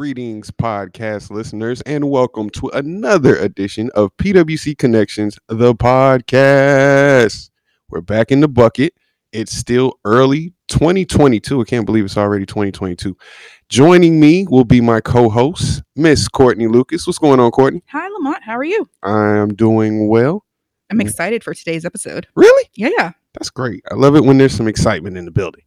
Greetings, podcast listeners, and welcome to another edition of PWC Connections, the podcast. We're back in the bucket. It's still early 2022. I can't believe it's already 2022. Joining me will be my co host, Miss Courtney Lucas. What's going on, Courtney? Hi, Lamont. How are you? I'm doing well. I'm excited for today's episode. Really? Yeah, Yeah. That's great. I love it when there's some excitement in the building.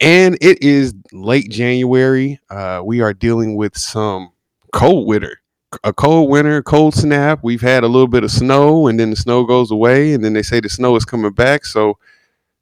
And it is late January. Uh, we are dealing with some cold winter, a cold winter, cold snap. We've had a little bit of snow, and then the snow goes away, and then they say the snow is coming back. So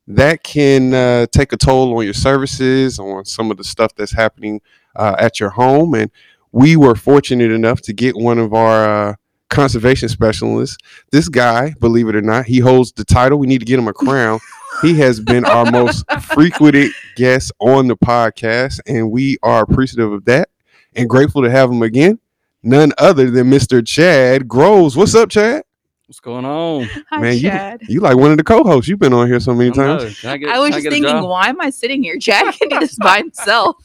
that can uh, take a toll on your services, on some of the stuff that's happening uh, at your home. And we were fortunate enough to get one of our uh, conservation specialists. This guy, believe it or not, he holds the title. We need to get him a crown. He has been our most frequented guest on the podcast, and we are appreciative of that and grateful to have him again. None other than Mr. Chad Groves. What's up, Chad? What's going on? Hi, Man, you- Chad. You like one of the co-hosts. You've been on here so many I times. I, get, I was can just thinking, why am I sitting here? Chad can do this by himself.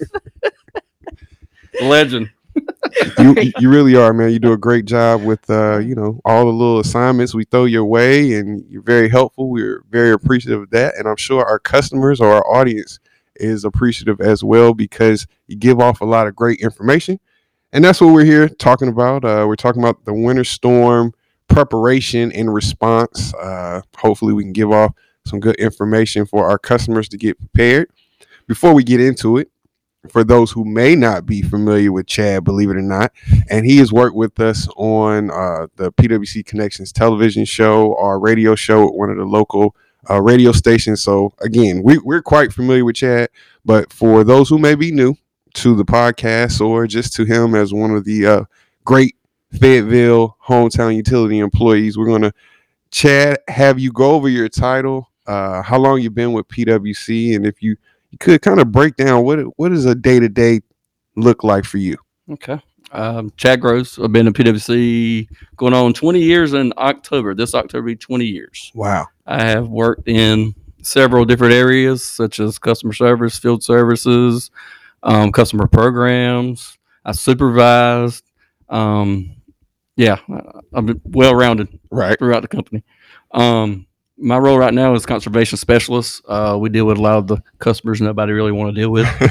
Legend. you, you- really are, man. You do a great job with, uh, you know, all the little assignments we throw your way, and you're very helpful. We're very appreciative of that, and I'm sure our customers or our audience is appreciative as well because you give off a lot of great information, and that's what we're here talking about. Uh, we're talking about the winter storm preparation and response. Uh, hopefully, we can give off some good information for our customers to get prepared. Before we get into it, for those who may not be familiar with Chad, believe it or not, and he has worked with us on uh, the PWC Connections television show, our radio show at one of the local uh, radio stations. So again, we, we're quite familiar with Chad, but for those who may be new to the podcast or just to him as one of the uh, great Fayetteville hometown utility employees, we're to Chad have you go over your title, uh, how long you've been with PWC, and if you you could kind of break down what what does a day to day look like for you. Okay. Um, Chad Groves. I've been in PwC going on 20 years in October. This October, 20 years. Wow. I have worked in several different areas, such as customer service, field services, um, customer programs. I supervised. Um, yeah, I've been well rounded. Right. throughout the company. Um, my role right now is conservation specialist. Uh, we deal with a lot of the customers nobody really want to deal with.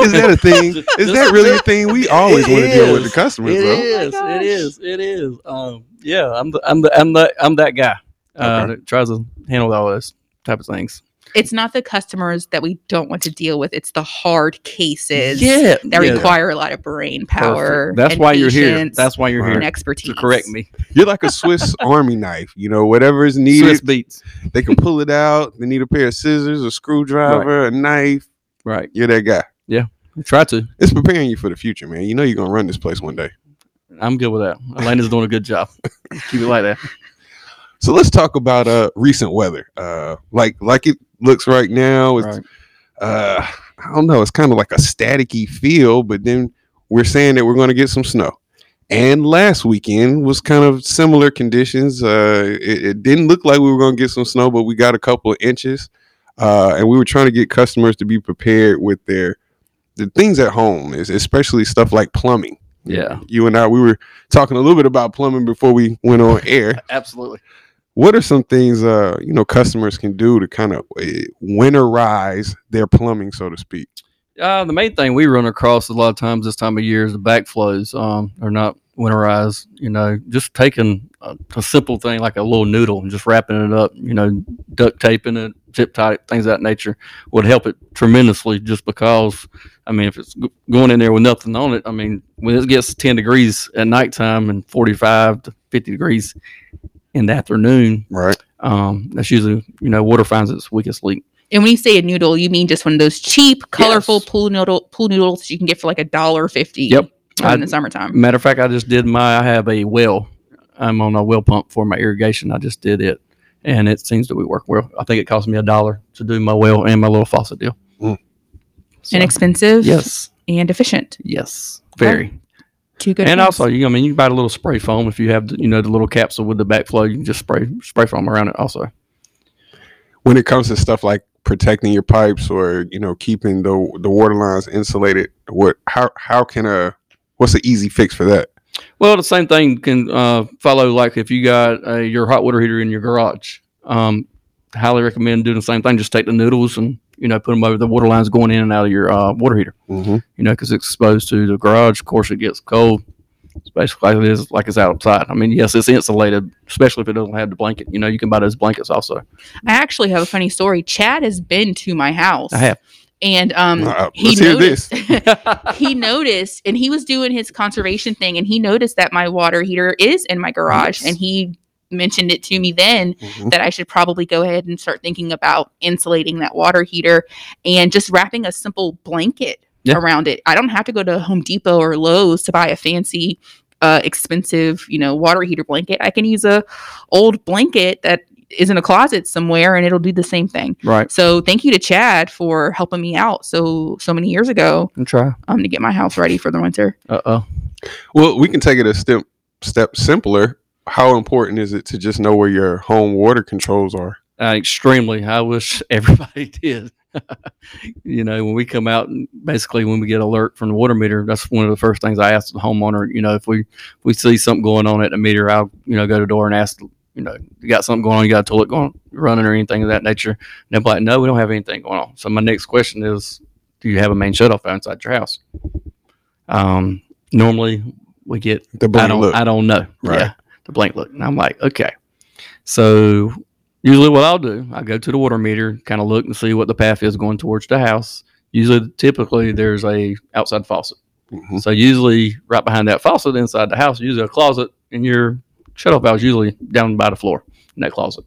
Is that a thing? Is that really a thing? We always want to deal with the customers, It though. is. Oh my it is. It is. Um, yeah, I'm the, I'm the, I'm the, I'm that guy uh, Okay. that tries to handle all those type of things. It's not the customers that we don't want to deal with. It's the hard cases Yeah, that yeah. require a lot of brain power. Perfect. That's and why you're here. That's why you're Right. here and expertise. to correct me. You're like a Swiss Army knife. You know, whatever is needed, Swiss beats. they can pull it out. They need a pair of scissors, a screwdriver, a knife. Right. You're that guy. Yeah. Try to. It's preparing you for the future, man. You know you're gonna run this place one day. I'm good with that. Elena's doing a good job. Keep it like that. So let's talk about uh recent weather. Uh, like like it looks right now. It's Right. uh I don't know, it's kind of like a staticky feel, but then we're saying that we're going to get some snow. And last weekend was kind of similar conditions. Uh it, it didn't look like we were going to get some snow, but we got a couple of inches. Uh and we were trying to get customers to be prepared with their the things at home, is especially stuff like plumbing. Yeah. You and I we were talking a little bit about plumbing before we went on air Absolutely. What are some things uh you know customers can do to kind of uh, winterize their plumbing so to speak Uh, the main thing we run across a lot of times this time of year is the backflows. Um, are not winterized. You know, just taking a, a simple thing like a little noodle and just wrapping it up. You know, duct taping it, zip tie, things of that nature would help it tremendously. Just because, I mean, if it's g- going in there with nothing on it, I mean, when it gets ten degrees at nighttime and forty-five to fifty degrees in the afternoon, right um, that's usually you know water finds its weakest link. And when you say a noodle, you mean just one of those cheap, colorful Yes. pool noodle pool noodles you can get for like a dollar fifty. Yep. In I- the summertime. Matter of fact, I just did my. I have a well. I'm on a well pump for my irrigation. I just did it, and it seems to be work well. I think it cost me a dollar to do my well and my little faucet deal. Mm. So, Inexpensive. yes, And efficient. yes, very. Two good. and things. also, you. I mean, you can buy a little spray foam if you have, the, you know, the little capsule with the backflow. You can just spray spray foam around it. Also, when it comes to stuff like protecting your pipes or you know keeping the the water lines insulated. What how how can a what's the easy fix for that? Well, the same thing can uh, follow. Like if you got uh, your hot water heater in your garage, um, highly recommend doing the same thing. Just take the noodles and you know put them over the water lines going in and out of your uh, water heater. Mm-hmm. You know, because it's exposed to the garage. Of course, it gets cold. It's basically like it is like it's outside. I mean, yes, it's insulated, especially if it doesn't have the blanket. You know, you can buy those blankets also. I actually have a funny story. Chad has been to my house. I have. And um, Uh, he noticed. this. he noticed, and he was doing his conservation thing, and he noticed that my water heater is in my garage, Yes. and he mentioned it to me then Mhm. that I should probably go ahead and start thinking about insulating that water heater and just wrapping a simple blanket Yeah. around it. I don't have to go to Home Depot or Lowe's to buy a fancy, uh, expensive, you know, water heater blanket. I can use a old blanket that is in a closet somewhere, and it'll do the same thing. Right. So thank you to Chad for helping me out so so many years ago And try. um to get my house ready for the winter. Uh oh. Well, we can take it a step step simpler. How important is it to just know where your home water controls are? Uh, extremely. I wish everybody did. you know, when we come out and basically when we get alert from the water meter, that's one of the first things I ask the homeowner. You know, if we if we see something going on at the meter, I'll you know go to the door and ask. You know, you got something going on? You got a toilet going running or anything of that nature? And they'll be like, no, we don't have anything going on. So my next question is, do you have a main shutoff inside your house? Um, normally we get The I don't look. I don't know. Right. Yeah. The blank look. And I'm like, okay. So usually what I'll do, I go to the water meter, kind of look and see what the path is going towards the house. Usually typically there's a outside faucet. Mhm. So usually right behind that faucet inside the house, usually a closet and your shut off valve is usually down by the floor in that closet.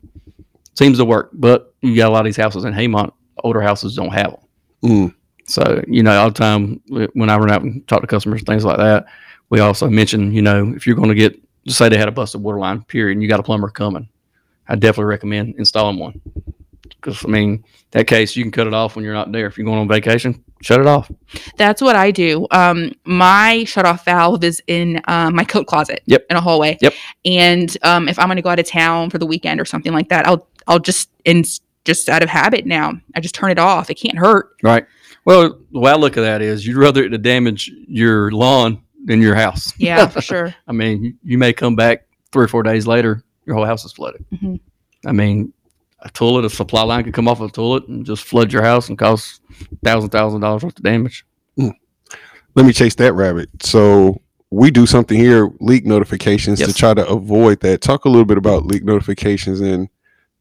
Seems to work, but you got a lot of these houses in Haymont, older houses don't have them. Mm. So, you know, all the time when I run out and talk to customers, things like that, we also mention, you know, if you're going to get, just say they had a busted water line, period, and you got a plumber coming, I definitely recommend installing one. Because, I mean, that case, you can cut it off when you're not there. If you're going on vacation, shut it off. That's what I do. Um, my shut off valve is in uh, my coat closet. Yep. In a hallway. Yep. And um, if I'm going to go out of town for the weekend or something like that, I'll I'll just and just out of habit now, I just turn it off. It can't hurt. Right. Well, the way I look at that is you'd rather it to damage your lawn than your house. Yeah, for sure. I mean, you, you may come back three or four days later, your whole house is flooded. Mhm. I mean, a toilet, a supply line could come off a toilet and just flood your house and cause thousand, thousand dollars worth of damage. Let me chase that rabbit. So we do something here, leak notifications, to Yes. try to avoid that. Talk a little bit about leak notifications and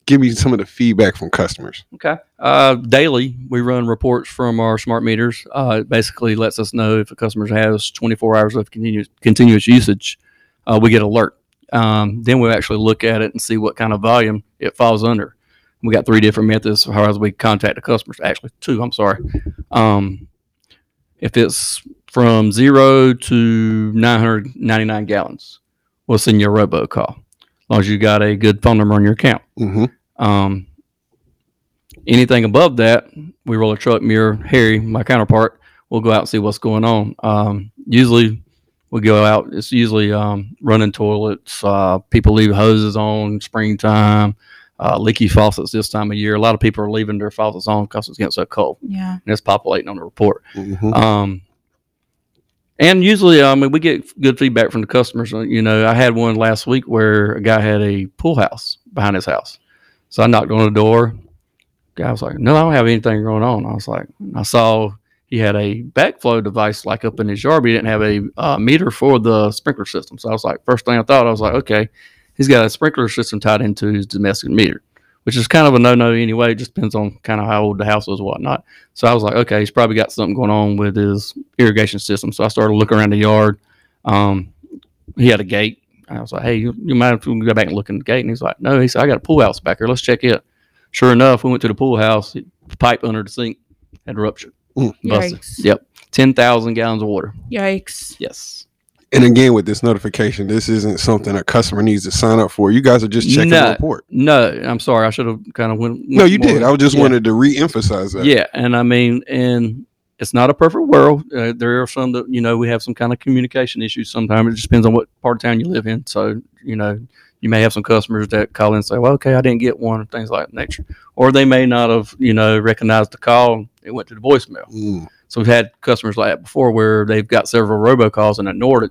give me some of the feedback from customers. Okay. Uh, daily, we run reports from our smart meters. Uh, it basically lets us know if a customer has 24 hours of continuous continuous usage. Uh, we get alert. Um, then we actually look at it and see what kind of volume it falls under. We got three different methods of how we contact the customers. Actually, two. I'm sorry. Um, if it's from zero to 999 gallons, we'll send you a robocall. As long as you got a good phone number on your account. hmm Um, anything above that, we roll a truck mirror. Harry, my counterpart, we'll go out and see what's going on. Um, usually, we go out. It's usually um, running toilets. Uh, people leave hoses on springtime. Uh, leaky faucets this time of year. A lot of people are leaving their faucets on because it's getting so cold, Yeah. and it's populating on the report. hmm Um, and usually, I mean, we get good feedback from the customers. Uh, You know, I had one last week where a guy had a pool house behind his house. So I knocked on the door. Guy was like, "No, I don't have anything going on." I was like, I saw he had a backflow device like up in his yard, but he didn't have a uh, meter for the sprinkler system. So I was like, first thing I thought, I was like, okay, he's got a sprinkler system tied into his domestic meter, which is kind of a no-no anyway. It just depends on kind of how old the house was and whatnot. So I was like, okay, he's probably got something going on with his irrigation system. So I started looking around the yard. Um, he had a gate. I was like, hey, you, you mind if we go back and look in the gate? And he's like, no. He said, I got a pool house back here. Let's check it. Sure enough, we went to the pool house. The pipe under the sink had ruptured. Mm. Busted. Yikes. Yep. 10,000 gallons of water. Yikes. Yes. And again, with this notification, this isn't something a customer needs to sign up for. You guys are just checking No. the report. No, I'm sorry. I should have kind of went. No, you more- did. I just Yeah. wanted to re-emphasize that. Yeah, and I mean, and it's not a perfect world. Uh, there are some that you know we have some kind of communication issues. Sometimes it just depends on what part of town you live in. So you know, you may have some customers that call in and say, "Well, okay, I didn't get one," or things like that nature, or they may not have, you know, recognized the call. It went to the voicemail. Mm. So we've had customers like that before where they've got several robocalls and ignored it.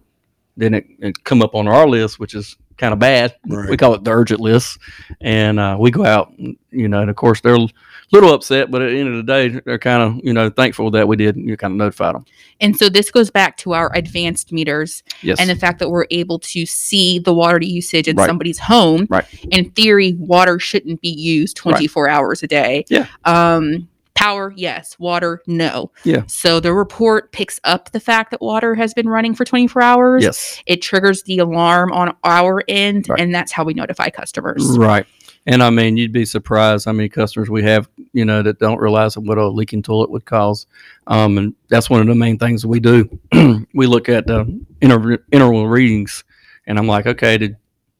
Then it, it come up on our list, which is kind of bad. Right. We call it the urgent list, and uh, we go out. and, You know, and of course they're a little upset, but at the end of the day, they're kind of you know thankful that we did. You kind of notified them. And so this goes back to our advanced meters Yes. and the fact that we're able to see the water usage in Right. somebody's home. Right. In theory, water shouldn't be used 24 hours a day. Yeah. Um, power, yes. Water, no. Yeah. So the report picks up the fact that water has been running for 24 hours. yes. It triggers the alarm on our end, Right. and that's how we notify customers. Right. And I mean, you'd be surprised how many customers we have, you know, that don't realize what a leaking toilet would cause. Um, and that's one of the main things we do. we look at the inter- interval readings, and I'm like, okay, did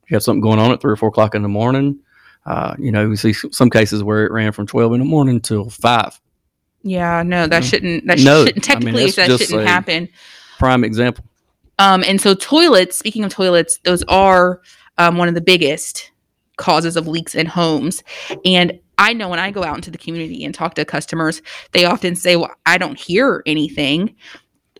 you have something going on at three or four o'clock in the morning? Uh, you know, we see some cases where it ran from 12 in the morning till five. Yeah, no, that Mm. shouldn't. That No, shouldn't I mean, technically that shouldn't happen. Prime example. Um, and so toilets, speaking of toilets, those are um, one of the biggest causes of leaks in homes. And I know when I go out into the community and talk to customers, they often say, Well, I don't hear anything.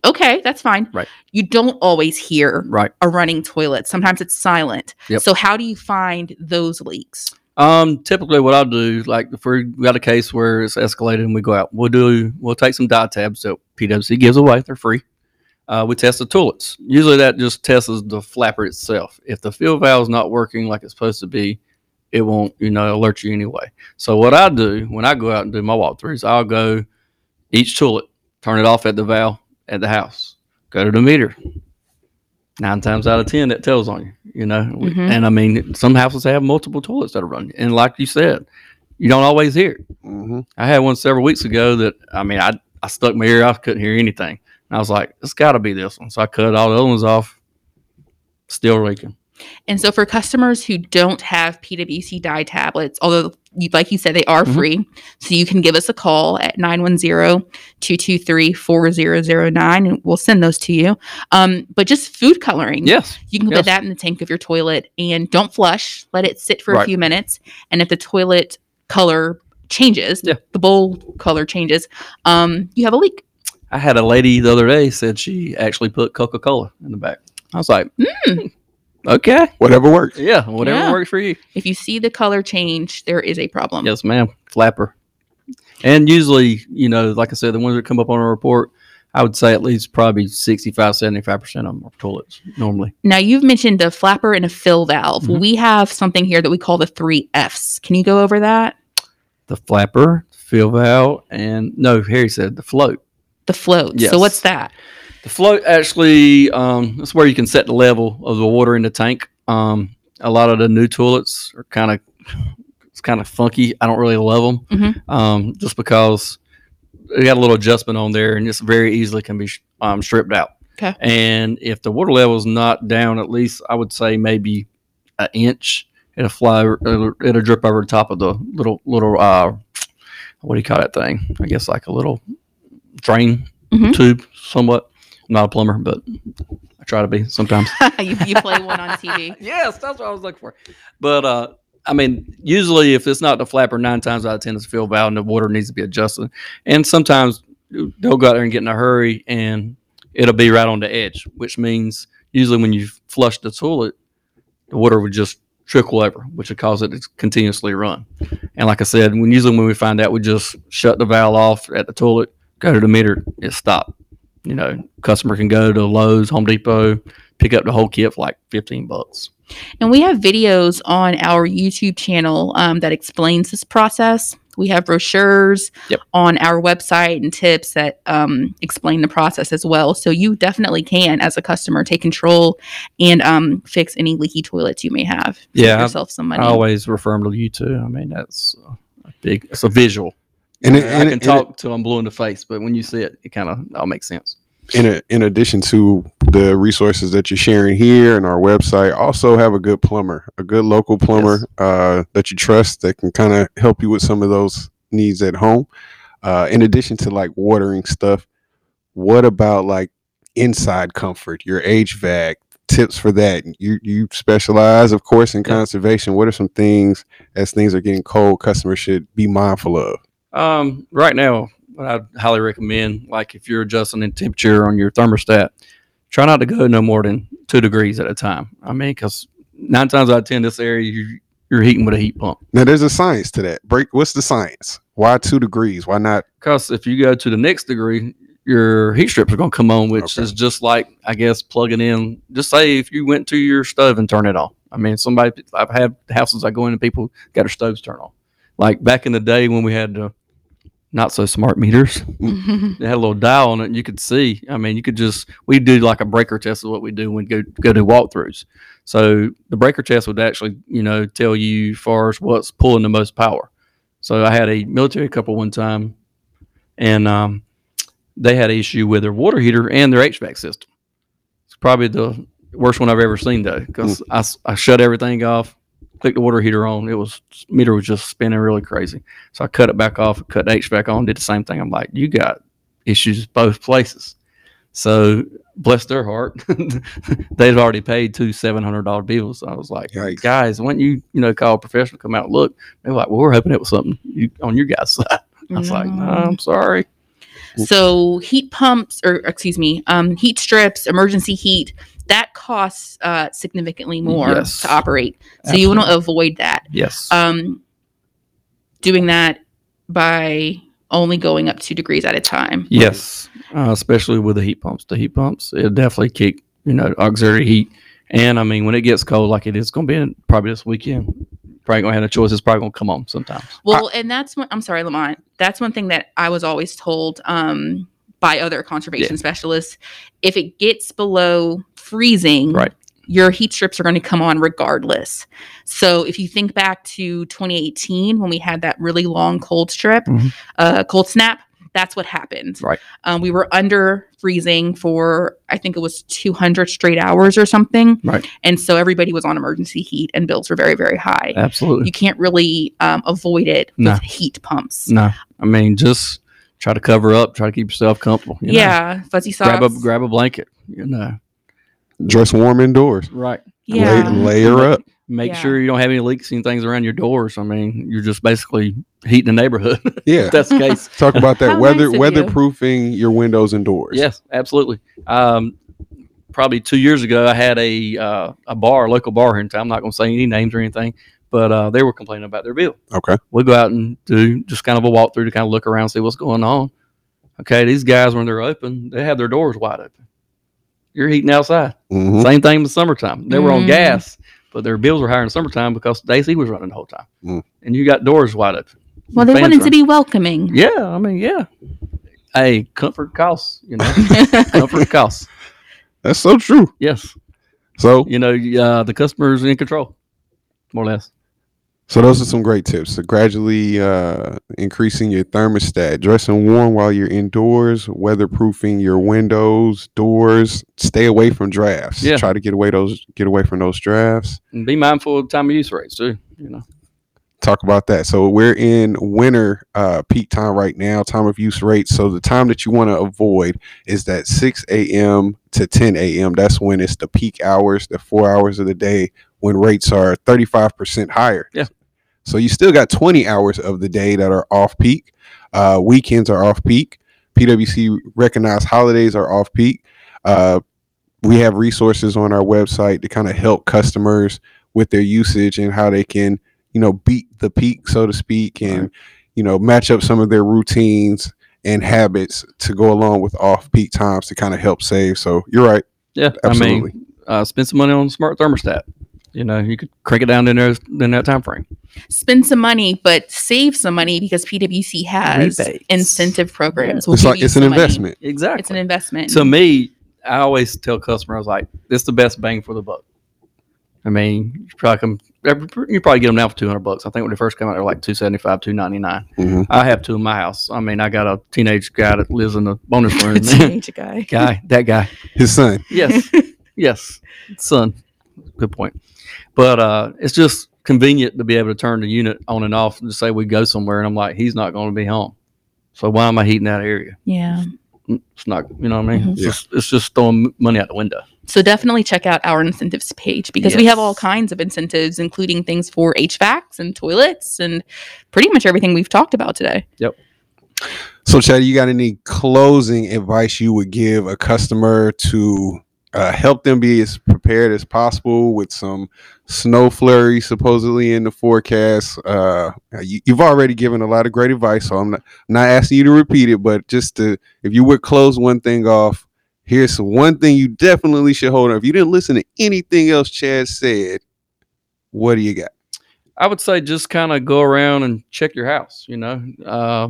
Okay, that's fine. Right. You don't always hear Right. a running toilet. Sometimes it's silent. Yep. So how do you find those leaks? Um, typically what I'll do, like if we got a case where it's escalated and we go out, we'll do, we'll take some dye tabs that PWC gives away. They're free. Uh, we test the toilets. Usually that just tests the flapper itself. If the fill valve is not working like it's supposed to be, it won't, you know, alert you anyway. So what I do when I go out and do my walkthroughs, I'll go each toilet, turn it off at the valve at the house, go to the meter. Nine times out of ten, that tells on you, you know. Mhm. And I mean, some houses have multiple toilets that are running, and like you said, you don't always hear it. hmm I had one several weeks ago that I mean, I I stuck my ear, I couldn't hear anything, and I was like, it's got to be this one. So I cut all the other ones off. Still leaking. And so for customers who don't have PWC dye tablets, although you, like you said, they are Mhm. free, so you can give us a call at 910-223-4009 and we'll send those to you. Um, but just food coloring. Yes. You can Yes. put that in the tank of your toilet and don't flush. Let it sit for a few minutes. And if the toilet color changes, Yeah. the bowl color changes, um, you have a leak. I had a lady the other day said she actually put Coca Cola in the back. I was like, Mm. Okay, Whatever works. yeah, whatever Yeah. works for you. If you see the color change, there is a problem. Yes, ma'am. Flapper. And usually, you know, like I said, the ones that come up on a report, I would say at least probably 65, 75% of them are toilets normally. Now you've mentioned a flapper and a fill valve. Mhm. We have something here that we call the three Fs. Can you go over that? The flapper, fill valve, and no, Harry said the float. The float. Yes. So what's that? The float actually, um, that's where you can set the level of the water in the tank. Um, a lot of the new toilets are kind of, it's kind of funky. I don't really love them Mhm. um, just because they got a little adjustment on there and it's very easily can be um, stripped out. Okay. And if the water level is not down, at least I would say maybe an inch, it'll fly, it'll, it'll drip over the top of the little, little, uh, what do you call that thing? I guess like a little drain Mhm. tube, somewhat. Not a plumber, but I try to be sometimes. you, you play one on TV. yes, that's what I was looking for. But uh, I mean, usually if it's not the flapper, nine times out of ten it's fill valve, and the water needs to be adjusted. And sometimes they'll go out there and get in a hurry, and it'll be right on the edge, which means usually when you flush the toilet, the water would just trickle over, which would cause it to continuously run. And like I said, when usually when we find out, we just shut the valve off at the toilet, go to the meter, it stopped. You know, customer can go to Lowe's, Home Depot, pick up the whole kit for like fifteen bucks. And we have videos on our YouTube channel um, that explains this process. We have brochures Yep. on our website and tips that um, explain the process as well. So you definitely can, as a customer, take control and um, fix any leaky toilets you may have. Yeah, I- yourself some money. I always refer them to you too. I mean, that's a big. It's a visual. And, it, I and, can it- talk till I'm blue in the face, but when you see it, it kind of all makes sense. in, a, in addition to the resources that you're sharing here and our website, also have a good plumber, a good local plumber Yes. uh, that you trust that can kind of help you with some of those needs at home. Uh, in addition to like watering stuff, what about like inside comfort, your HVAC, tips for that? You you specialize, of course, in Yeah. conservation. What are some things as things are getting cold, customers should be mindful of? Um, right now, what I highly recommend, like if you're adjusting the temperature on your thermostat, try not to go no more than two degrees at a time. I mean, because nine times out of ten, this area you, you're heating with a heat pump. Now, there's a science to that. Break. What's the science? Why two degrees? Why not? Because if you go to the next degree, your heat strips are going to come on, which Okay. is just like I guess plugging in. Just say if you went to your stove and turn it off. I mean, somebody I've had houses I go in and people got their stoves turned off. Like back in the day when we had the not so smart meters, they had a little dial on it and you could see. I mean, you could just we do like a breaker test is what we do when we go go do walkthroughs. So the breaker test would actually, you know, tell you as far as what's pulling the most power. So I had a military couple one time, and um, they had an issue with their water heater and their HVAC system. It's probably the worst one I've ever seen though, because I I shut everything off, clicked the water heater on. It was meter was just spinning really crazy. So I cut it back off, cut the HVAC on, did the same thing. I'm like, you got issues both places. So bless their heart, they'd already paid two seven hundred dollar bills. So I was like, Yikes. guys, why don't you you know call a professional come out and look? They were like, well, we're hoping it was something you, on your guys' side. I was like, no, I'm sorry. So heat pumps, or excuse me, um, heat strips, emergency heat, that costs uh, significantly more Yes. to operate. So you want to avoid that. Yes. Um, doing that by only going up two degrees at a time. Yes, uh, especially with the heat pumps. The heat pumps, it definitely kick, you know, auxiliary heat. And I mean, when it gets cold, like it is going to be in, probably this weekend, probably to have a choice. It's probably to come on sometimes. Well, and that's one. I'm sorry, Lamont. That's one thing that I was always told um, by other conservation specialists. If it gets below freezing, Right. your heat strips are going to come on regardless. So if you think back to 2018 when we had that really long cold strip, Mhm. uh, cold snap, that's what happened. Right. Um, we were under freezing for I think it was 200 straight hours or something. Right. And so everybody was on emergency heat, and bills were very very high Absolutely. you can't really um, avoid it No. with heat pumps. no, I mean, just try to cover up, try to keep yourself comfortable. you know. yeah, fuzzy socks. Grab a grab a blanket. You know. Dress warm indoors. Right. yeah. Lay, layer up. Make Yeah. sure you don't have any leaks and things around your doors. I mean, you're just basically heating the neighborhood. Yeah. if that's the case. Talk about that weather nice of you. weatherproofing your windows and doors. Yes, absolutely. Um, probably two years ago, I had a uh, a bar, a local bar here in town. I'm not going to say any names or anything, but uh, they were complaining about their bill. Okay. We go out and do just kind of a walkthrough to kind of look around, see what's going on. Okay, these guys when they're open, they have their doors wide open. You're heating outside. Mhm. Same thing in the summertime. They were on Mm. gas, but their bills were higher in the summertime because the AC was running the whole time, Mm. and you got doors wide open. well, they Fans wanted to be welcoming. Yeah, I mean, yeah. Hey, comfort costs. You know, comfort costs. That's so true. Yes. So you know, uh, the customer's in control, more or less. So those are some great tips. So gradually uh, increasing your thermostat, dressing warm while you're indoors, weatherproofing your windows, doors, stay away from drafts. Yeah. Try to get away those get away from those drafts. And be mindful of time of use rates too. You know, talk about that. So we're in winter uh, peak time right now, time of use rates. So the time that you want to avoid is that 6 a.m. to 10 a.m. That's when it's the peak hours, the four hours of the day when rates are 35% higher. Yeah. So you still got 20 hours of the day that are off peak. Uh, weekends are off peak. PwC recognized holidays are off peak. Uh, we have resources on our website to kind of help customers with their usage and how they can you know beat the peak so to speak and Right. you know match up some of their routines and habits to go along with off peak times to kind of help save so you're right yeah. Absolutely. I mean, uh, spend some money on a smart thermostat. You know, you could crank it down in there in that time frame. Spend some money, but save some money because PwC has Rebates. incentive programs. will it's like it's an some money. investment Exactly. It's an investment. to me, I always tell customers like, "This is the best bang for the buck." I mean, you probably come, you probably get them now for two hundred bucks. I think when they first came out, they were like two seventy five, two ninety nine. Mhm. I have two in my house. I mean, I got a teenage guy that lives in the bonus room. Teenage guy. guy, that guy. his son Yes, yes, son. Good point. But uh, it's just convenient to be able to turn the unit on and off and just say we go somewhere, and I'm like, he's not going to be home. So why am I heating that area? Yeah. It's not, you know what I mean? Mhm. It's, Yeah. just, it's just throwing money out the window. So definitely check out our incentives page because we have all kinds of incentives, including things for HVACs and toilets and pretty much everything we've talked about today. Yep. So, Chad, you got any closing advice you would give a customer to uh, help them be as prepared as possible with some snow flurry supposedly in the forecast? Uh, you, you've already given a lot of great advice, so I'm not, not asking you to repeat it, but just to, if you would close one thing off, here's one thing you definitely should hold on. If you didn't listen to anything else Chad said, what do you got? I would say just kind of go around and check your house. You know, uh,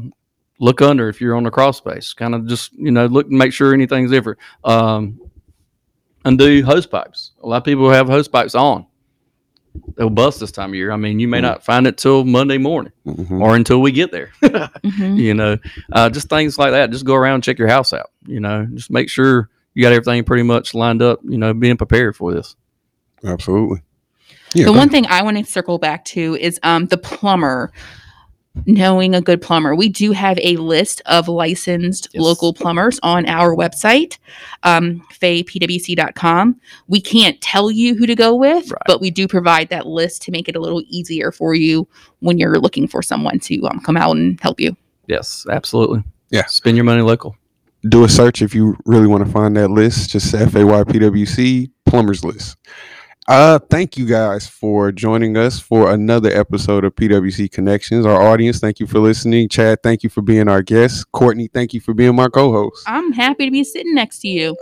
look under if you're on the crawl space. Kind of just you know look and make sure anything's different. Um, undo hose pipes. A lot of people have hose pipes on. They'll bust this time of year. I mean, you may Mhm. not find it till Monday morning Mhm. or until we get there. Mhm. you know, uh, just things like that. Just go around and check your house out. You know, just make sure you got everything pretty much lined up. You know, being prepared for this. Absolutely. Yeah. the one thing I want to circle back to is um, the plumber. Knowing a good plumber, we do have a list of licensed Yes. local plumbers on our website, um, faypwc.com. We can't tell you who to go with, Right. but we do provide that list to make it a little easier for you when you're looking for someone to um, come out and help you. Yes, absolutely. Yeah. spend your money local. do a search if you really want to find that list. Just FAYPWC plumbers list. Uh, thank you guys for joining us for another episode of PWC Connections. Our audience, thank you for listening. Chad, thank you for being our guest. Courtney, thank you for being my co-host. I'm happy to be sitting next to you.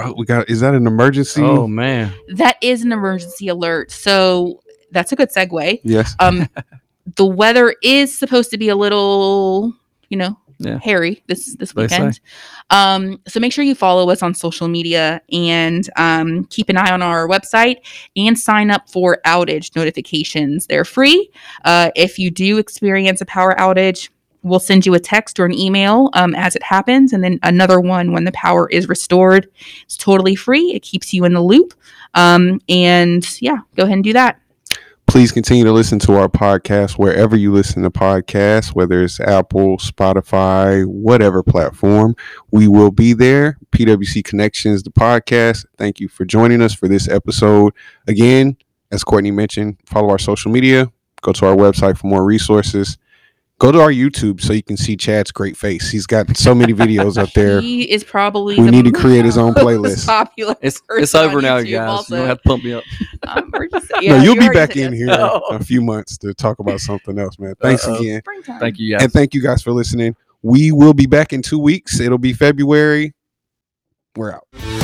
Oh, we got. Is that an emergency? Oh man, That is an emergency alert. So that's a good segue. yes. um the weather is supposed to be a little you know Yeah. hairy this this weekend. Um so make sure you follow us on social media and um keep an eye on our website and sign up for outage notifications. They're free. Uh if you do experience a power outage we'll send you a text or an email um, as it happens and then another one when the power is restored. It's totally free. It keeps you in the loop. Um, and yeah go ahead and do that Please continue to listen to our podcast wherever you listen to podcasts, whether it's Apple, Spotify, whatever platform. We will be there. PWC Connections, the podcast. Thank you for joining us for this episode. Again, as Courtney mentioned, follow our social media, go to our website for more resources. Go to our YouTube so you can see Chad's great face. He's got so many videos up there. He is probably. We the need to create his own playlist. Popular. it's it's over now, YouTube you guys. also. You don't have to pump me up. Um, we're just- no, you'll be back in here No. in a few months to talk about something else, man. Thanks Uh-oh. again. Springtime. Thank you, guys. And thank you guys for listening. We will be back in two weeks. It'll be February. We're out.